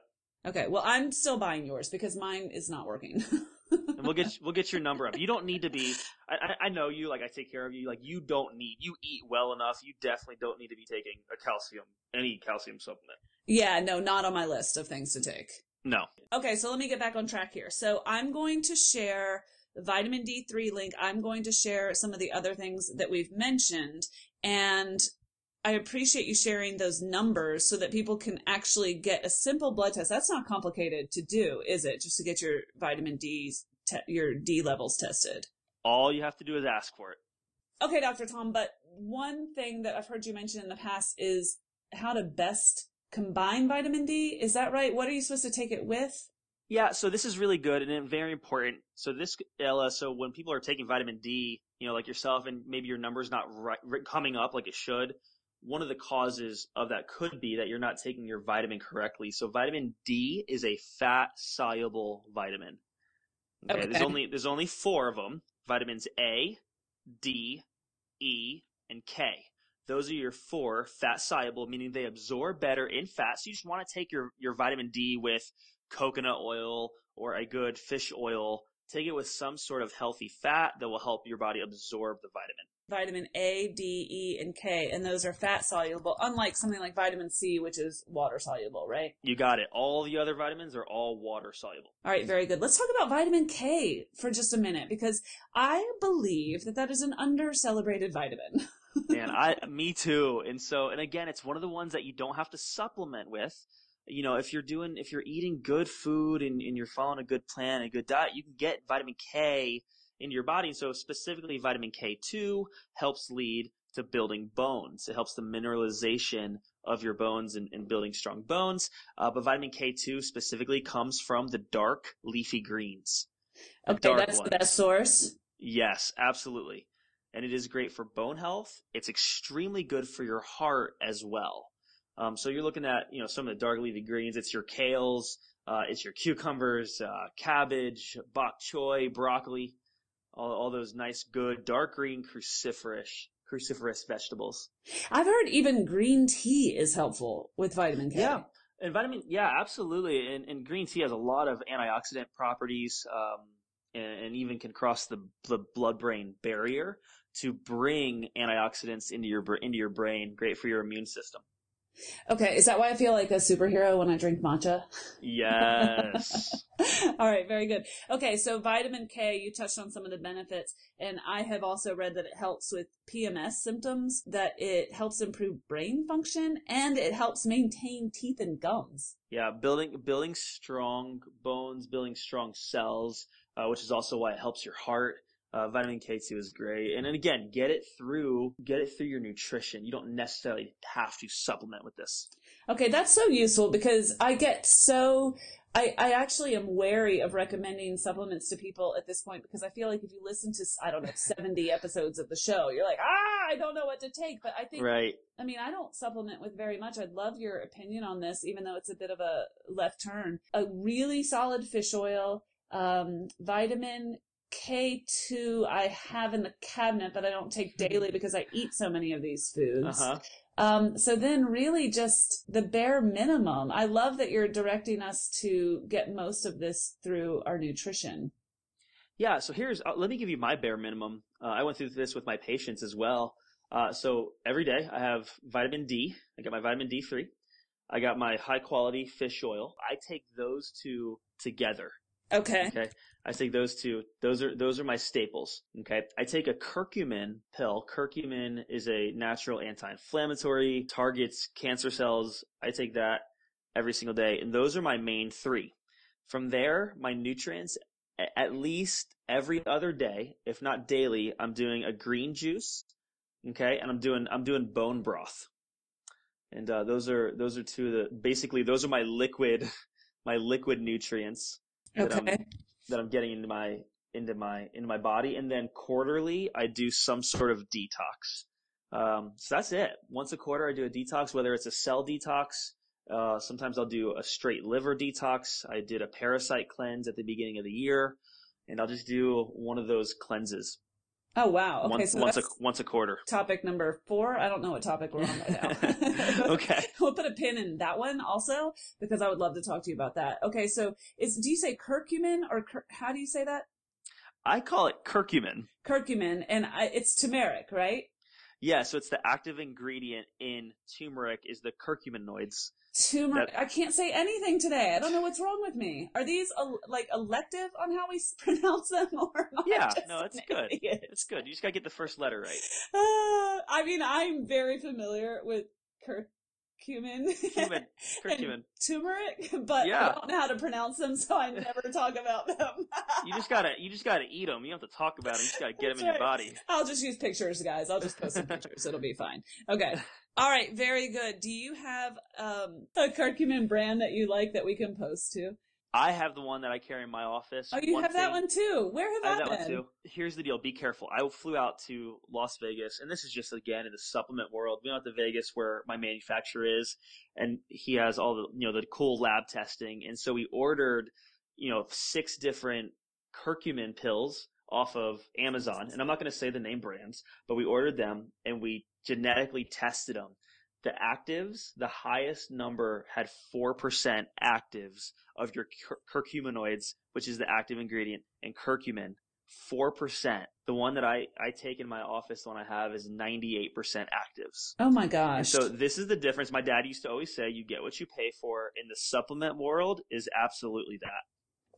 Okay, well, I'm still buying yours because mine is not working. And we'll get we'll get your number up. You don't need to be. I, I I know you. Like I take care of you. Like you don't need. You eat well enough. You definitely don't need to be taking a calcium any calcium supplement. yeah, no, not on my list of things to take. No. Okay, so let me get back on track here. So I'm going to share the vitamin D3 link. I'm going to share some of the other things that we've mentioned. And I appreciate you sharing those numbers so that people can actually get a simple blood test. That's not complicated to do, is it? Just to get your vitamin D, te- your D levels tested. All you have to do is ask for it. Okay, Dr. Tom, but one thing that I've heard you mention in the past is how to best combine vitamin D. Is that right? What are you supposed to take it with? Yeah, so this is really good and very important. So this, Ella, so when people are taking vitamin D, you know, like yourself, and maybe your number's not right, coming up like it should, one of the causes of that could be that you're not taking your vitamin correctly. So vitamin D is a fat soluble vitamin. Okay, there's only there's only four of them: vitamins A, D, E, and K. Those are your four fat soluble, meaning they absorb better in fat. So you just want to take your your vitamin D with coconut oil or a good fish oil. Take it with some sort of healthy fat that will help your body absorb the vitamin. vitamin A, D, E, and K, and those are fat soluble, unlike something like vitamin C, which is water soluble, right? You got it. All the other vitamins are all water soluble. All right, very good. Let's talk about vitamin K for just a minute because I believe that that is an under celebrated vitamin. and I, me too. And so, and again, it's one of the ones that you don't have to supplement with. You know, if you're doing, if you're eating good food and, and you're following a good plan, a good diet, you can get vitamin K into your body. And so specifically vitamin K2 helps lead to building bones. It helps the mineralization of your bones and, and building strong bones. Uh, but vitamin K2 specifically comes from the dark leafy greens. Okay, that's the best source. Yes, absolutely. And it is great for bone health. It's extremely good for your heart as well. Um, so you're looking at, you know, some of the dark leafy greens. It's your kales, uh, it's your cucumbers, uh, cabbage, bok choy, broccoli, all, all those nice, good, dark green, cruciferous, cruciferous vegetables. I've heard even green tea is helpful with vitamin K. Yeah. And vitamin, yeah, absolutely. And, and green tea has a lot of antioxidant properties, um, and, and even can cross the, the blood-brain barrier to bring antioxidants into your, into your brain. Great for your immune system. Okay, is that why I feel like a superhero when I drink matcha? Yes. All right, very good. Okay, so vitamin K, you touched on some of the benefits, and I have also read that it helps with PMS symptoms, that it helps improve brain function, and it helps maintain teeth and gums. yeah. Building, building strong bones, building strong cells, uh, which is also why it helps your heart. Uh, vitamin K2 is great. And then again, get it through, get it through your nutrition. You don't necessarily have to supplement with this. Okay, that's so useful because I get so I, I actually am wary of recommending supplements to people at this point because I feel like if you listen to I don't know 70 episodes of the show, you're like, ah, I don't know what to take. But I think Right. I mean, I don't supplement with very much. I'd love your opinion on this, even though it's a bit of a left turn. A really solid fish oil, um, vitamin K2 I have in the cabinet, but I don't take daily because I eat so many of these foods. Uh huh. Um, so then really just the bare minimum. I love that you're directing us to get most of this through our nutrition. Yeah, so here's, uh, let me give you my bare minimum. Uh, I went through this with my patients as well. Uh, so every day I have vitamin D. I got my vitamin D3. I got my high quality fish oil. I take those two together. Okay. Okay. I take those two. Those are, those are my staples. Okay. I take a curcumin pill. Curcumin is a natural anti-inflammatory, targets cancer cells. I take that every single day. And those are my main three. From there, my nutrients, at least every other day, if not daily, I'm doing a green juice. Okay. And I'm doing, I'm doing bone broth. And, uh, those are, those are two of the, basically those are my liquid, my liquid nutrients that I'm Okay. that I'm getting into my into my into my body, and then quarterly I do some sort of detox. Um, so that's it. Once a quarter I do a detox, whether it's a cell detox. Uh, sometimes I'll do a straight liver detox. I did a parasite cleanse at the beginning of the year, and I'll just do one of those cleanses Oh wow. Okay. once so once a once a quarter. topic number four. I don't know what topic we're on right now. Okay. We'll put a pin in that one also because I would love to talk to you about that. Okay. So is, do you say curcumin or cur, how do you say that? I call it curcumin. Curcumin and I, it's turmeric, right? Yeah, so it's the active ingredient in turmeric is the curcuminoids. Turmeric. That- I can't say anything today. I don't know what's wrong with me. Are these el- like elective on how we pronounce them or Yeah, no, it's good. idiot? It's good. You just gotta get the first letter right. Uh, I mean, I'm very familiar with curcumin. Cumin, curcumin. turmeric, but Yeah. I don't know how to pronounce them, so I never talk about them. You just gotta, you just gotta eat them. You don't have to talk about them. You just gotta get them in That's your body. I'll just use pictures, guys. I'll just post some pictures. It'll be fine. Okay. All right. Very good. Do you have um, a curcumin brand that you like that we can post to? I have the one that I carry in my office. Oh, you have that one too. Where have I have I that one been? too. Here's the deal. Be careful. I flew out to Las Vegas, and this is just again in the supplement world. We went out to Vegas where my manufacturer is, and he has all the you know the cool lab testing. And so we ordered you know six different curcumin pills off of Amazon, and I'm not going to say the name brands, but we ordered them and we genetically tested them. The actives, the highest number had 4% actives of your cur- curcuminoids, which is the active ingredient, and curcumin, 4%. The one that I, I take in my office, the one I have is 98% actives. Oh my gosh. And so this is the difference. My dad used to always say, you get what you pay for. In the supplement world is absolutely that.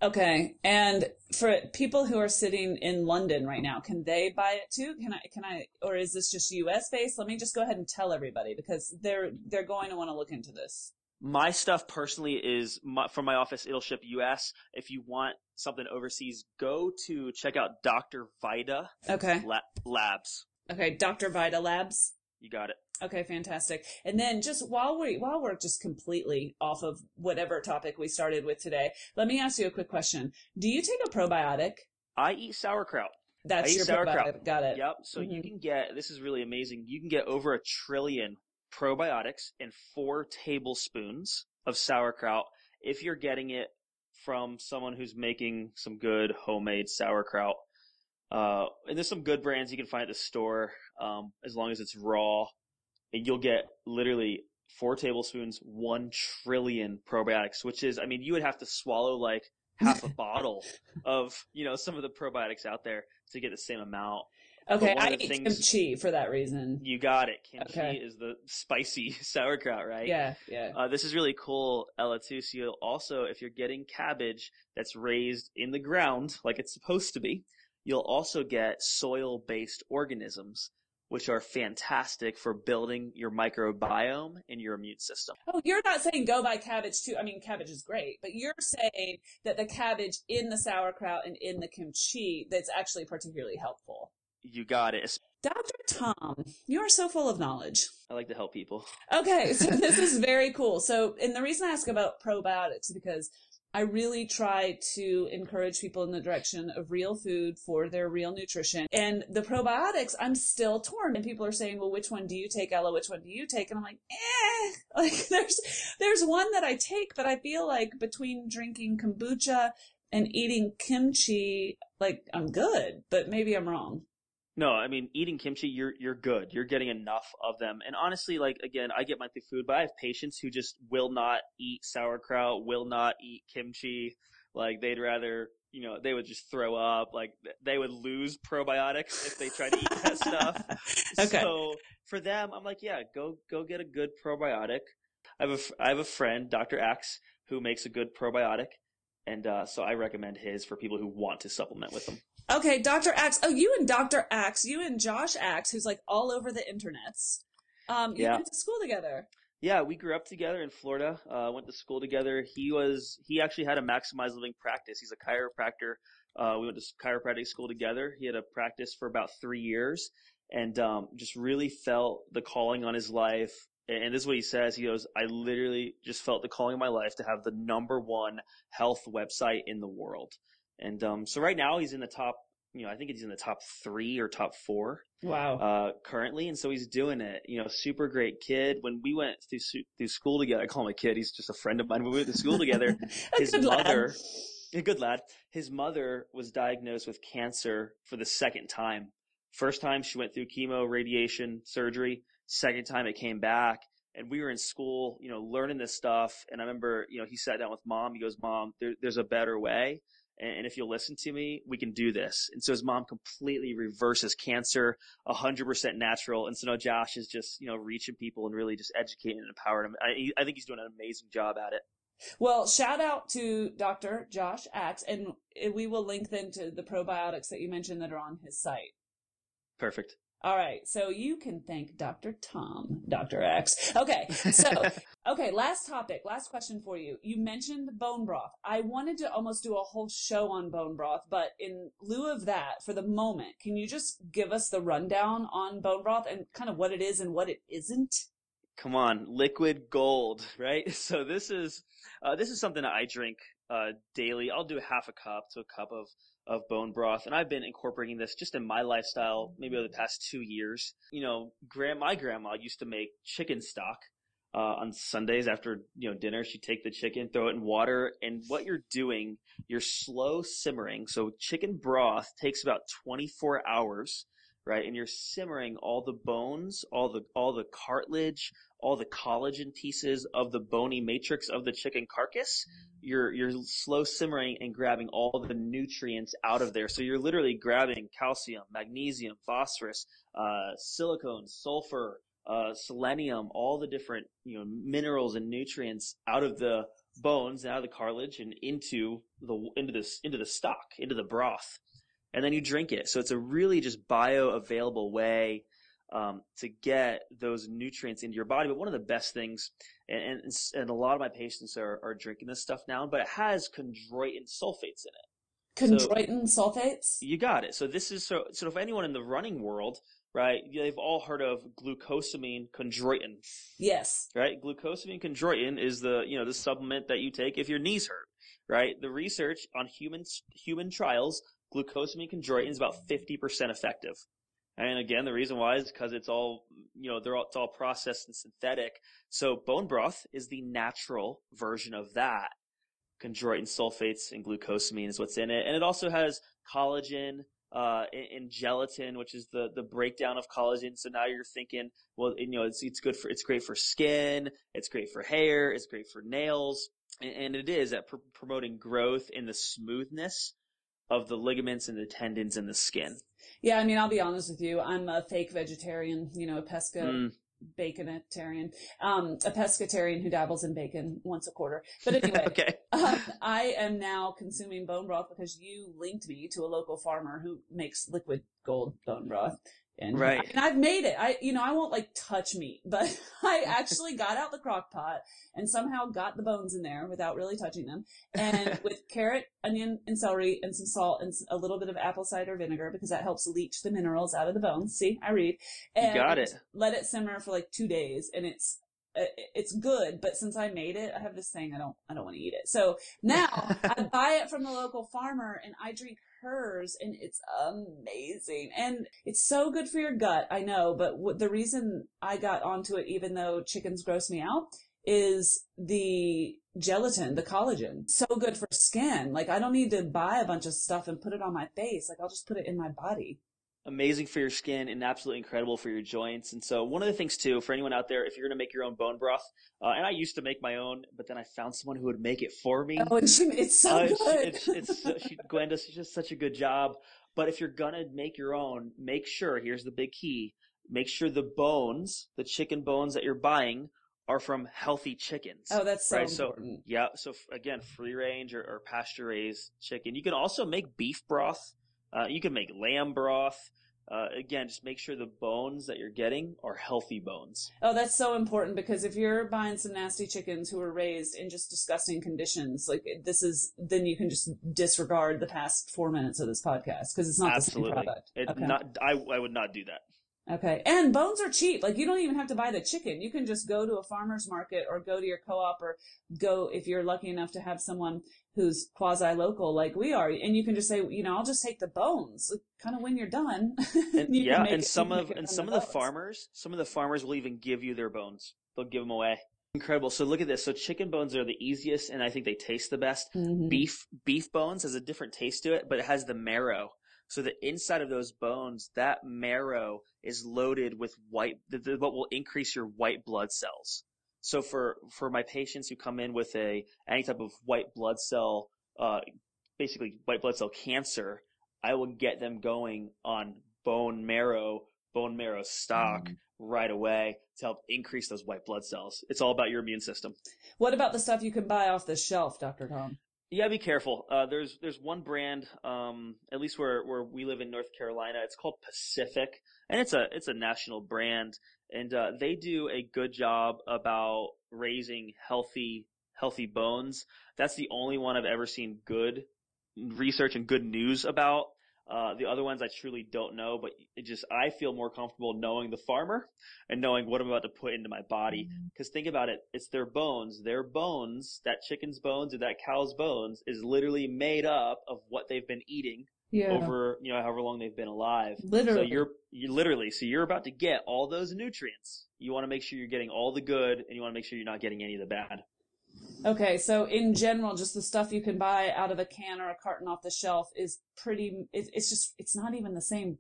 Okay. And for people who are sitting in London right now, can they buy it too? Can I, can I, or is this just US based? Let me just go ahead and tell everybody because they're, they're going to want to look into this. My stuff personally is my, from my office. It'll ship US. If you want something overseas, go to check out Dr. Vita Okay. La- Labs. Okay, Dr. Vita Labs. You got it. Okay, fantastic. And then just while we while we're just completely off of whatever topic we started with today, let me ask you a quick question. Do you take a probiotic? I eat sauerkraut. That's I your sauerkraut. probiotic. Got it. Yep. So you Mhm. can get this is really amazing. You can get over a trillion probiotics in four tablespoons of sauerkraut if you're getting it from someone who's making some good homemade sauerkraut. Uh, and there's some good brands you can find at the store, um, as long as it's raw. And you'll get literally four tablespoons, one trillion probiotics, which is, I mean, you would have to swallow like half a bottle of, you know, some of the probiotics out there to get the same amount. Okay, I eat kimchi for that reason. You got it. Kimchi Okay. is the spicy sauerkraut, right? Yeah, yeah. Uh, this is really cool, Ella, too. So you'll also, if you're getting cabbage that's raised in the ground like it's supposed to be, you'll also get soil-based organisms, which are fantastic for building your microbiome and your immune system. Oh, you're not saying go buy cabbage too. I mean, cabbage is great, but you're saying that the cabbage in the sauerkraut and in the kimchi that's actually particularly helpful. You got it. Dr. Tom, you are so full of knowledge. I like to help people. Okay, so this is very cool. So, and the reason I ask about probiotics is because I really try to encourage people in the direction of real food for their real nutrition. And the probiotics, I'm still torn. And people are saying, well, which one do you take, Ella? Which one do you take? And I'm like, eh. Like, there's, there's one that I take, but I feel like between drinking kombucha and eating kimchi, like, I'm good, but maybe I'm wrong. No, I mean eating kimchi, you're you're good. You're getting enough of them. And honestly, like again, I get my food, but I have patients who just will not eat sauerkraut, will not eat kimchi. Like they'd rather, you know, they would just throw up. Like they would lose probiotics if they tried to eat that stuff. Okay. So for them, I'm like, yeah, go go get a good probiotic. I have a I have a friend, Dr. Axe, who makes a good probiotic, and uh, so I recommend his for people who want to supplement with them. Okay, Dr. Axe. Oh, you and Dr. Axe, you and Josh Axe, who's like all over the internets. Um, you Yeah. went to school together. Yeah, we grew up together in Florida. Uh, went to school together. He was he actually had a maximized living practice. He's a chiropractor. Uh, we went to chiropractic school together. He had a practice for about three years, and um, just really felt the calling on his life. And and this is what he says. He goes, "I literally just felt the calling of my life to have the number one health website in the world." And um, so right now he's in the top. You know, I think he's in the top three or top four Wow. uh, currently, and so he's doing it. You know, super great kid. When we went through through school together, I call him a kid. He's just a friend of mine. When we went to school together, his good lad. mother, a good lad. His mother was diagnosed with cancer for the second time. First time she went through chemo, radiation, surgery. Second time it came back, and we were in school, you know, learning this stuff. And I remember, you know, he sat down with mom. He goes, "Mom, there, there's a better way." And if you'll listen to me, we can do this. And so his mom completely reverses cancer, 100% natural. And so now Josh is just, you know, reaching people and really just educating and empowering them. I, I think he's doing an amazing job at it. Well, shout out to Dr. Josh Axe, and we will link then to the probiotics that you mentioned that are on his site. Perfect. All right, so you can thank Dr. Tom, Dr. Axe. Okay, so okay, last topic, last question for you. You mentioned bone broth. I wanted to almost do a whole show on bone broth, but in lieu of that, for the moment, can you just give us the rundown on bone broth and kind of what it is and what it isn't? Come on, liquid gold, right? So this is, uh, this is something that I drink, uh, daily. I'll do half a cup to a cup of, of bone broth. And I've been incorporating this just in my lifestyle, maybe over the past two years. You know, grand, my grandma used to make chicken stock, uh, on Sundays after, you know, dinner. She'd take the chicken, throw it in water. And what you're doing, you're slow simmering. So chicken broth takes about 24 hours right? And you're simmering all the bones, all the all the cartilage, all the collagen pieces of the bony matrix of the chicken carcass. You're you're slow simmering and grabbing all the nutrients out of there. So you're literally grabbing calcium, magnesium, phosphorus, uh, silicone, sulfur, uh, selenium, all the different you know minerals and nutrients out of the bones, out of the cartilage, and into the into this into the stock, into the broth and then you drink it. So it's a really just bioavailable way um, to get those nutrients into your body. But one of the best things, and, and, and a lot of my patients are, are drinking this stuff now, but it has chondroitin sulfates in it. Chondroitin sulfates? You got it. So this is so, so if anyone in the running world, right? They've all heard of glucosamine chondroitin, Yes. right? Glucosamine chondroitin is the, you know, the supplement that you take if your knees hurt, right? The research on human, human trials, glucosamine chondroitin is about 50% effective. And again, the reason why is because it's all, you know, they're all, it's all processed and synthetic. So bone broth is the natural version of that. Chondroitin sulfates and glucosamine is what's in it. And it also has collagen, uh, and, gelatin, which is the, the breakdown of collagen. So now you're thinking, well, you know, it's, it's good for, it's great for skin. It's great for hair. It's great for nails. And, and it is at pr- promoting growth in the smoothness of the ligaments and the tendons in the skin. Yeah, I mean, I'll be honest with you. I'm a fake vegetarian, you know, a pesca Mm. baconitarian, um, a pescatarian who dabbles in bacon once a quarter. But anyway, okay. um, I am now consuming bone broth because you linked me to a local farmer who makes liquid gold bone broth. And, Right. I mean, I've made it. I, you know, I won't like touch meat, but I actually got out the crock pot and somehow got the bones in there without really touching them. And with carrot, onion, and celery and some salt and a little bit of apple cider vinegar because that helps leach the minerals out of the bones. See, I read. And got it. Let it simmer for like two days and it's, uh, it's good, but since I made it, I have this thing I don't I don't want to eat it. So now I buy it from the local farmer and I drink hers and it's amazing and it's so good for your gut. I know, but what, the reason I got onto it, even though chickens gross me out, is the gelatin, the collagen. So good for skin. Like I don't need to buy a bunch of stuff and put it on my face. Like I'll just put it in my body. Amazing for your skin and absolutely incredible for your joints. And so one of the things too, for anyone out there, if you're going to make your own bone broth, uh, and I used to make my own, but then I found someone who would make it for me. Oh, she, it's so Uh, good. It's, it's, it's she, Gwen does just such a good job. But if you're gonna make your own, make sure, here's the big key, make sure the bones, the chicken bones that you're buying are from healthy chickens. oh, that's so right, so- Yeah, so again, free range or, or pasture raised chicken. You can also make beef broth. Uh, you can make lamb broth. Uh, again, just make sure the bones that you're getting are healthy bones. Oh, that's so important because if you're buying some nasty chickens who were raised in just disgusting conditions, like this is, then you can just disregard the past four minutes of this podcast because it's not the same product. It, okay. not, I, I would not do that. okay. And bones are cheap. Like you don't even have to buy the chicken. You can just go to a farmer's market or go to your co-op or go if you're lucky enough to have someone who's quasi local like we are, and you can just say, you know, I'll just take the bones. kind of when you're done. And, you yeah, and some of and some of the the farmers, some of the farmers will even give you their bones. They'll give them away. Incredible. So look at this. So chicken bones are the easiest, and I think they taste the best. Mhm. Beef beef bones has a different taste to it, but it has the marrow. So the inside of those bones, that marrow is loaded with white, the, the, what will increase your white blood cells. So for for my patients who come in with a any type of white blood cell, uh, basically white blood cell cancer, I will get them going on bone marrow, bone marrow stock Mhm. right away to help increase those white blood cells. It's all about your immune system. What about the stuff you can buy off the shelf, Dr. Tom? Yeah, be careful. Uh, there's there's one brand, um, at least where where we live in North Carolina. It's called Pacific, and it's a it's a national brand, and uh, they do a good job about raising healthy healthy bones. That's the only one I've ever seen good research and good news about. Uh, the other ones I truly don't know, but it just I feel more comfortable knowing the farmer and knowing what I'm about to put into my body. Because think about it, it's their bones. Their bones, that chicken's bones or that cow's bones, is literally made up of what they've been eating Yeah. over, you know, however long they've been alive. Literally. So you're, you literally, so you're about to get all those nutrients. You want to make sure you're getting all the good, and you want to make sure you're not getting any of the bad. Okay, so in general, just the stuff you can buy out of a can or a carton off the shelf is pretty. It, it's just, it's not even the same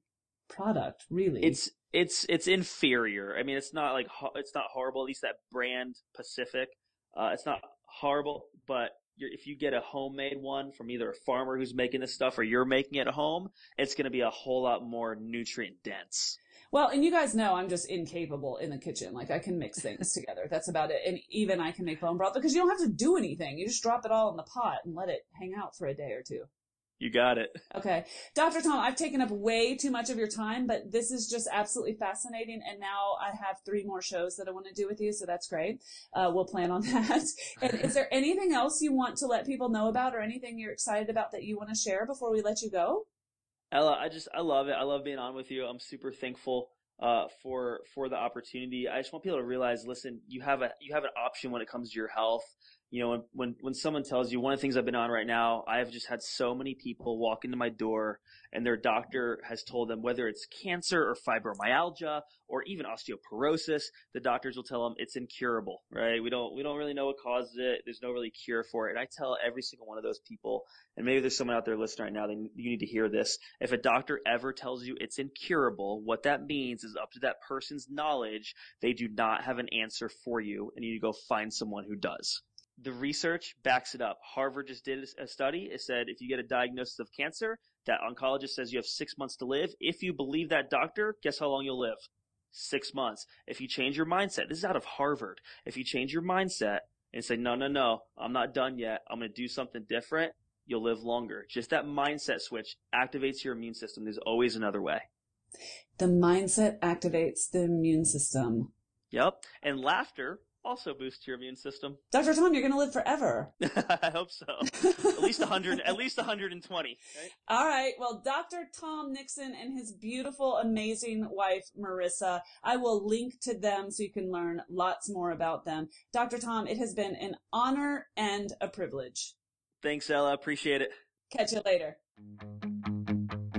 product, really. It's it's it's inferior. I mean, it's not like it's not horrible. At least that brand Pacific, uh, it's not horrible. But if you get a homemade one from either a farmer who's making this stuff or you're making it at home, it's going to be a whole lot more nutrient dense. well, and you guys know I'm just incapable in the kitchen. Like I can mix things together. That's about it. And even I can make bone broth because you don't have to do anything. You just drop it all in the pot and let it hang out for a day or two. You got it. Okay. Dr. Tom, I've taken up way too much of your time, but this is just absolutely fascinating. And now I have three more shows that I want to do with you, so that's great. Uh, we'll plan on that. And is there anything else you want to let people know about or anything you're excited about that you want to share before we let you go? Ella, I just I love it. I love being on with you. I'm super thankful uh, for for the opportunity. I just want people to realize, listen, you have a you have an option when it comes to your health you know, when, when, when someone tells you one of the things I've been on right now, I have just had so many people walk into my door and their doctor has told them whether it's cancer or fibromyalgia or even osteoporosis, the doctors will tell them it's incurable, right? We don't, we don't really know what causes it. There's no really cure for it. And I tell every single one of those people, and maybe there's someone out there listening right now, then you need to hear this. If a doctor ever tells you it's incurable, what that means is up to that person's knowledge, they do not have an answer for you and you need to go find someone who does the research backs it up. Harvard just did a study. It said if you get a diagnosis of cancer, that oncologist says you have six months to live. If you believe that doctor, guess how long you'll live? Six months. If you change your mindset, this is out of Harvard. If you change your mindset and say, no, no, no, I'm not done yet. I'm going to do something different. You'll live longer. Just that mindset switch activates your immune system. There's always another way. The mindset activates the immune system. Yep. And laughter also boosts your immune system. Dr. Tom, you're going to live forever. I hope so. at least 100, at least 120. Right? All right. Well, Dr. Tom Nixon and his beautiful, amazing wife, Marissa, I will link to them so you can learn lots more about them. Dr. Tom, it has been an honor and a privilege. Thanks, Ella. Appreciate it. Catch you later.